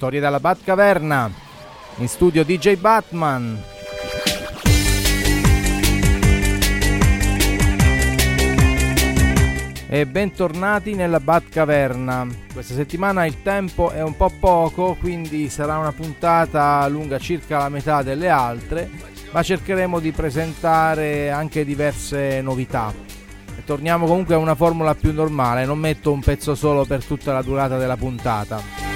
Storie dalla Batcaverna. In studio DJ Batman. E bentornati nella Batcaverna. Questa settimana il tempo è un po' poco, quindi sarà una puntata lunga circa la metà delle altre, ma cercheremo di presentare anche diverse novità torniamo comunque a una formula più normale, non metto un pezzo solo per tutta la durata della puntata.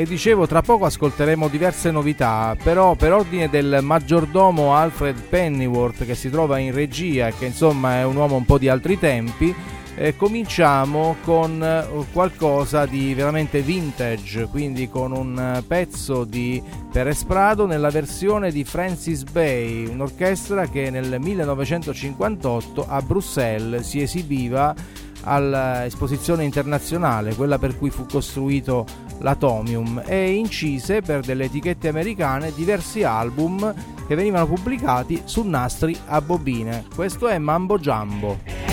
E dicevo, tra poco ascolteremo diverse novità, però per ordine del maggiordomo Alfred Pennyworth che si trova in regia e che insomma è un uomo un po' di altri tempi, eh, cominciamo con eh, qualcosa di veramente vintage, quindi con un eh, pezzo di Perez Prado nella versione di Francis Bay, un'orchestra che nel 1958 a Bruxelles si esibiva all'esposizione internazionale, quella per cui fu costruito l'Atomium, e incise per delle etichette americane diversi album che venivano pubblicati su nastri a bobine. Questo è Mambo Jumbo.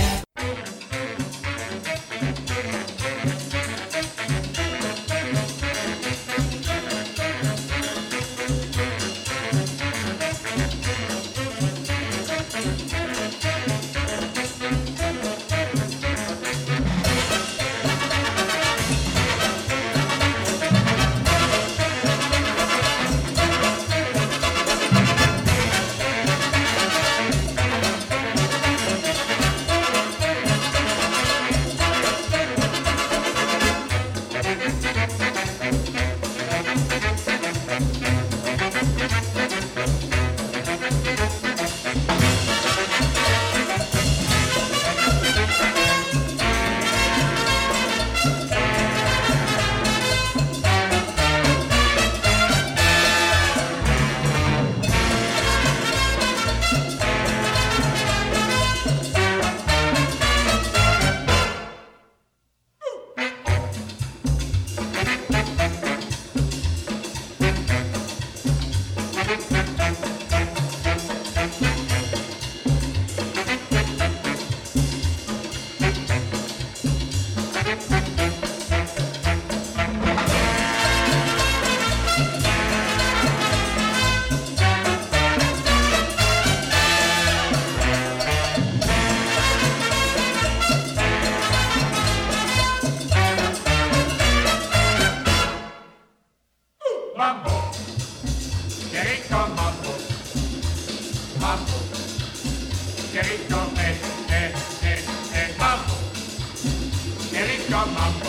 E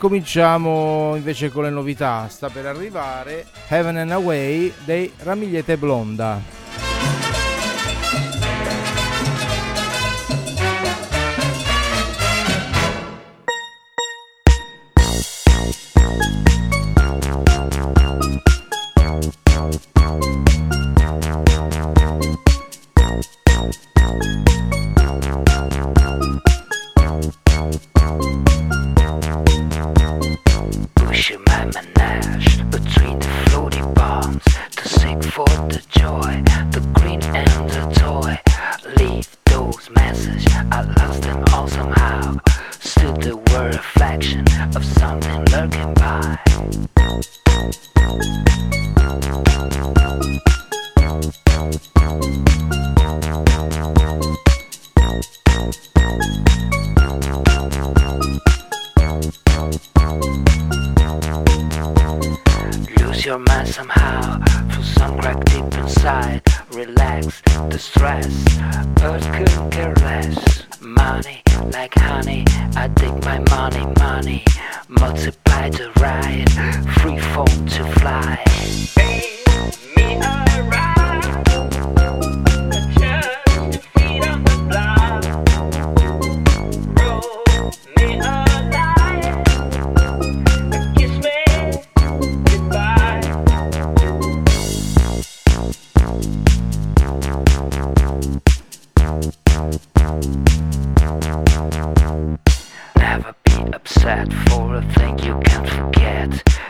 cominciamo invece con le novità. Sta per arrivare Heaven and Away dei Ramigliete Blonda. your mind somehow. for some crack deep inside. Relax the stress. Earth could care less. Money like honey. I dig my money, money. Multiply the ride. Free fall to fly. Hey, me.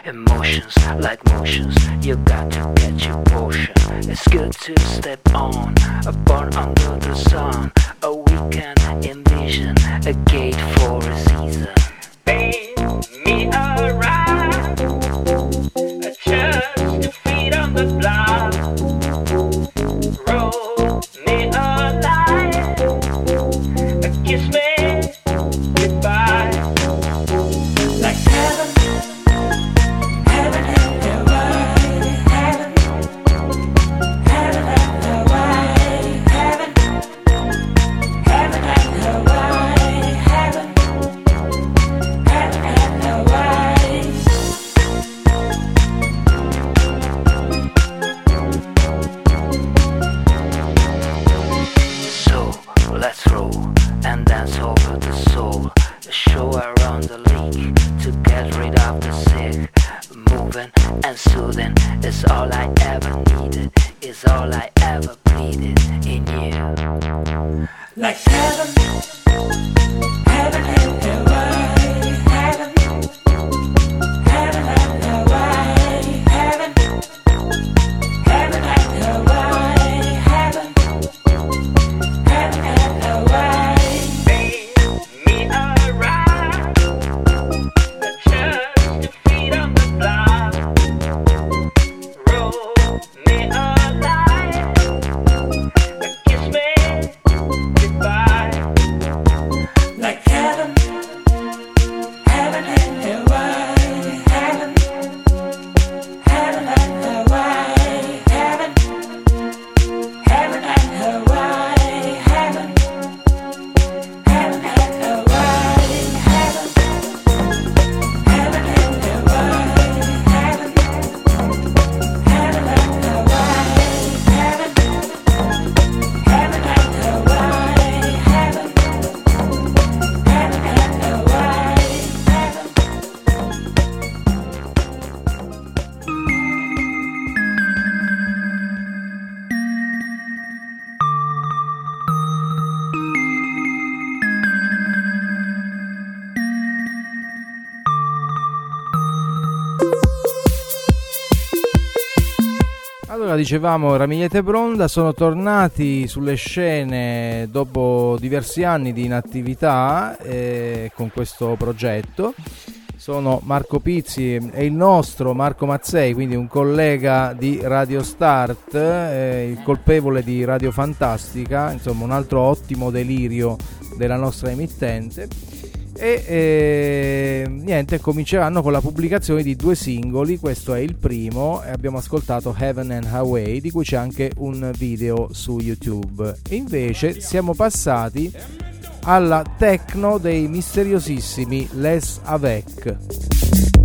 Emotions like motions, you got to get your portion. It's good to step on, a born under the sun. A weekend envision, a gate for a season. Paint me around, dicevamo Ramigliete Bronda sono tornati sulle scene dopo diversi anni di inattività eh, con questo progetto. Sono Marco Pizzi e il nostro Marco Mazzei, quindi un collega di Radio Start, eh, il colpevole di Radio Fantastica, insomma un altro ottimo delirio della nostra emittente e eh, niente cominceranno con la pubblicazione di due singoli. Questo è il primo e abbiamo ascoltato Heaven and Hawaii di cui c'è anche un video su YouTube. E invece siamo passati alla techno dei misteriosissimi Les Avec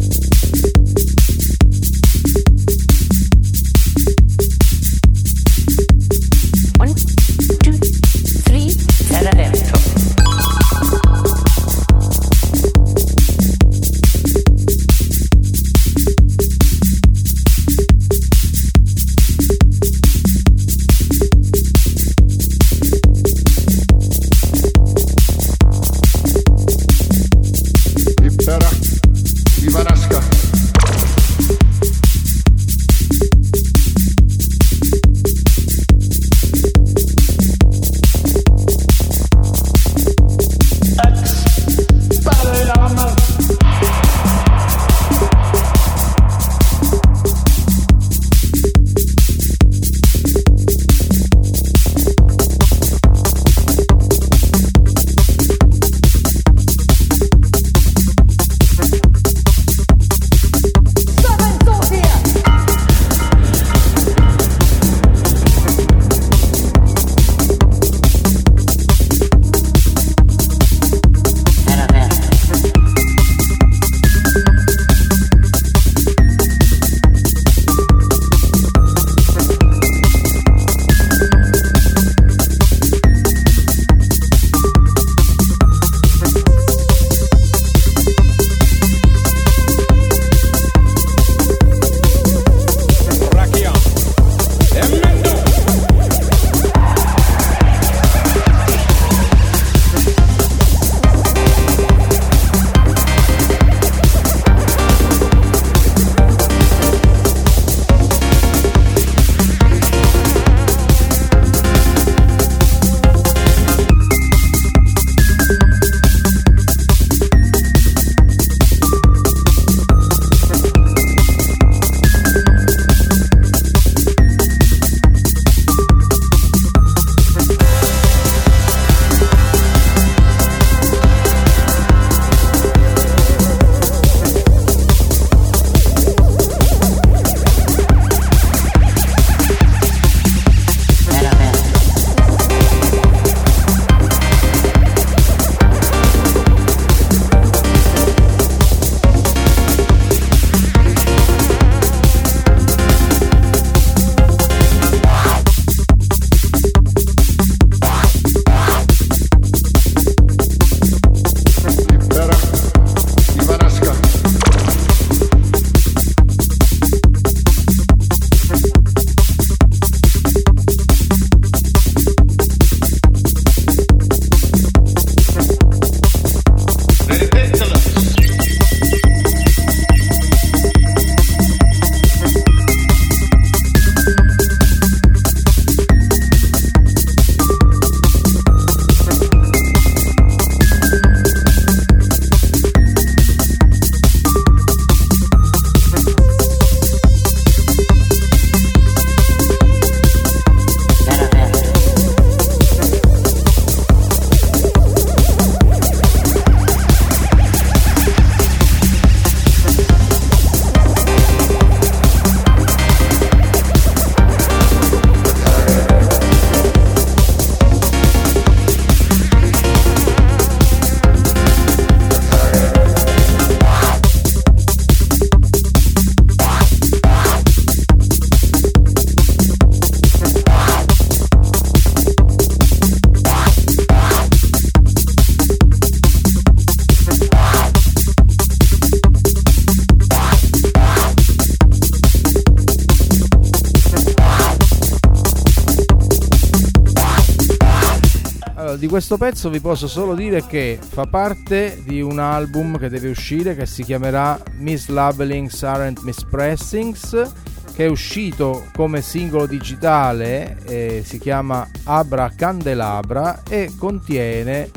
questo pezzo vi posso solo dire che fa parte di un album che deve uscire che si chiamerà Mislabelings Aren't Mispressings che è uscito come singolo digitale, eh, si chiama Abra Candelabra e contiene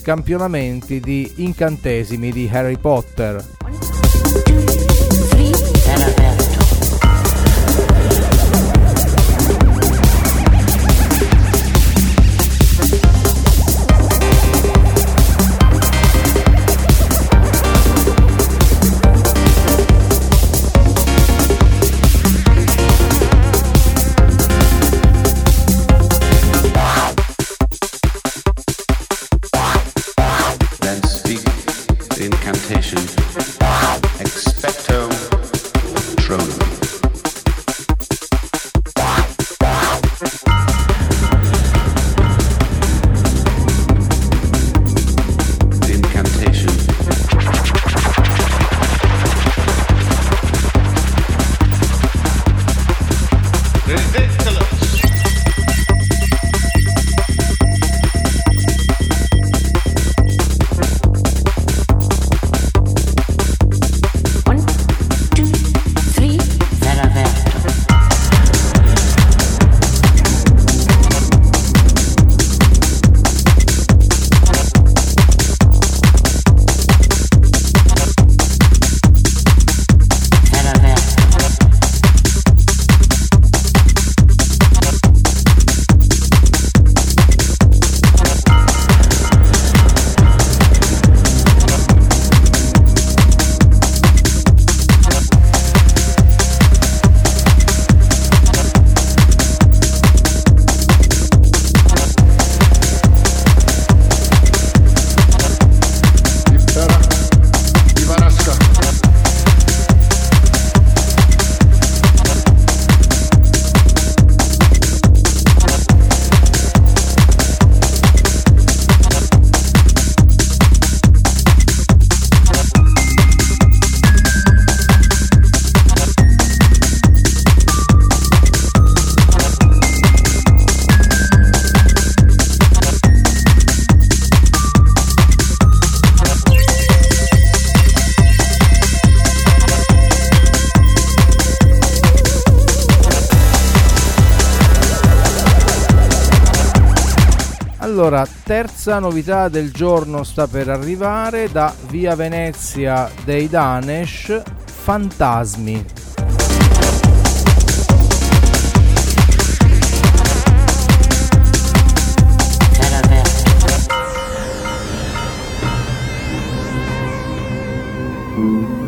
campionamenti di incantesimi di Harry Potter. terza novità del giorno sta per arrivare da Via Venezia dei Danesh, Fantasmi. thank mm-hmm. you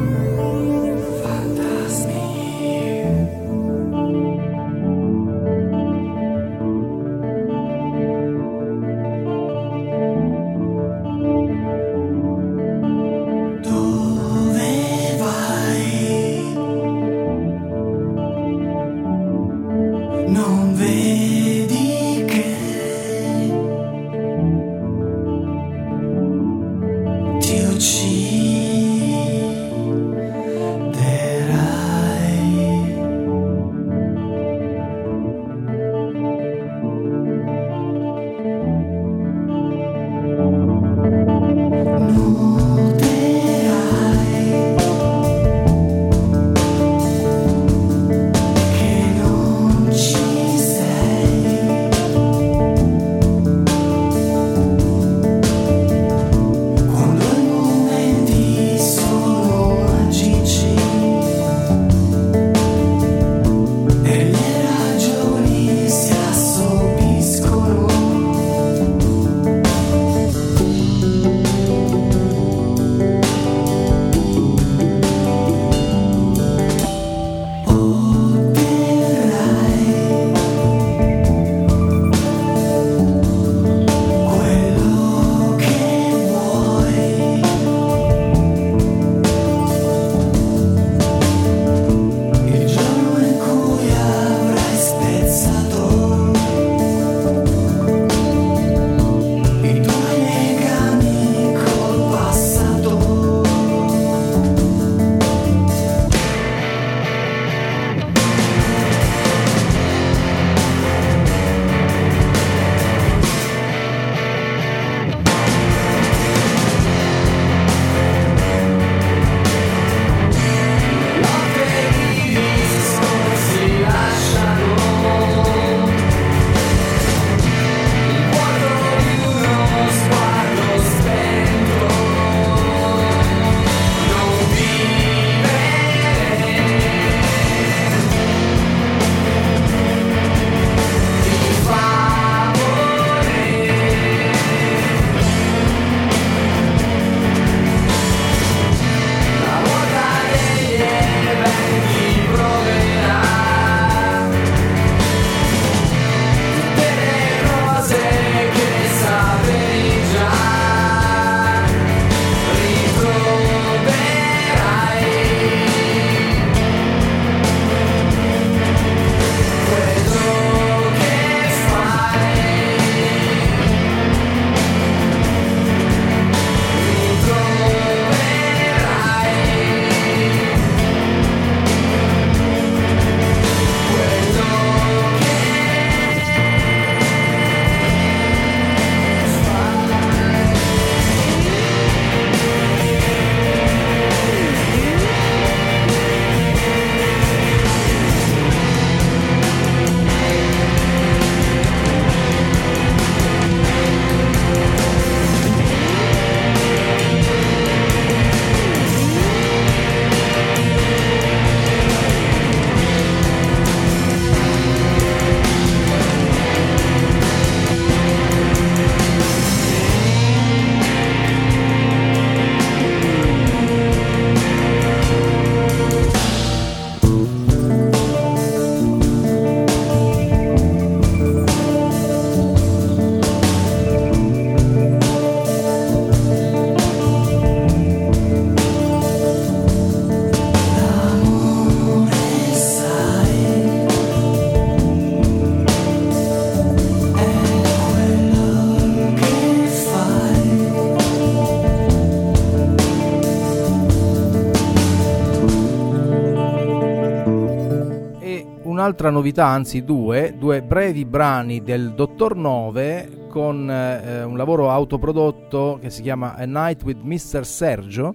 un'altra novità, anzi due, due brevi brani del Dottor Nove con eh, un lavoro autoprodotto che si chiama A Night with Mr. Sergio.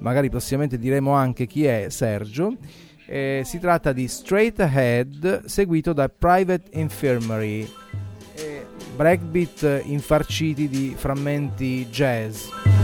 Magari prossimamente diremo anche chi è Sergio. Eh, si tratta di Straight Ahead seguito da Private Infirmary breakbeat infarciti di frammenti jazz.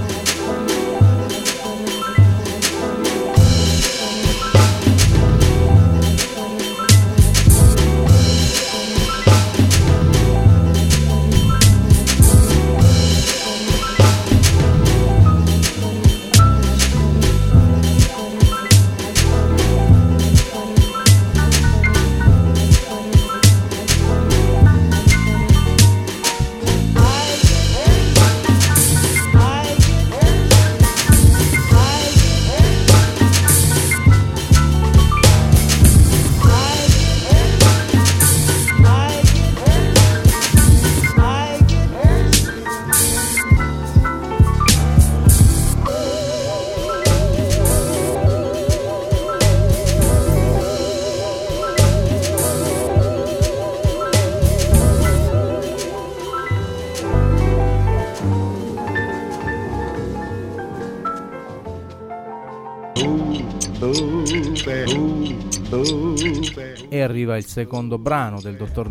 Arriva il secondo brano del Dottor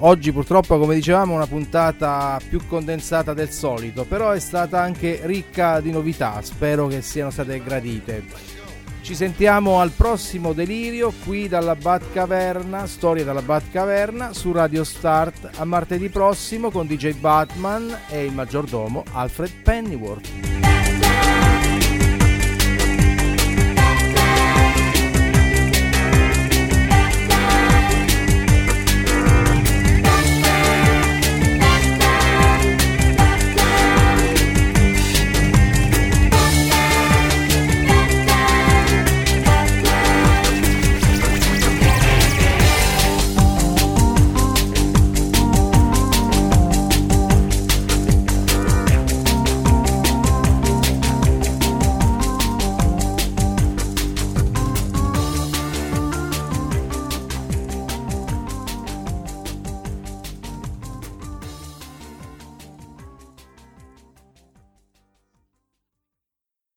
oggi purtroppo come dicevamo una puntata più condensata del solito, però è stata anche ricca di novità, spero che siano state gradite. Ci sentiamo al prossimo delirio qui dalla Batcaverna, storia dalla Batcaverna su Radio Start a martedì prossimo con DJ Batman e il maggiordomo Alfred Pennyworth.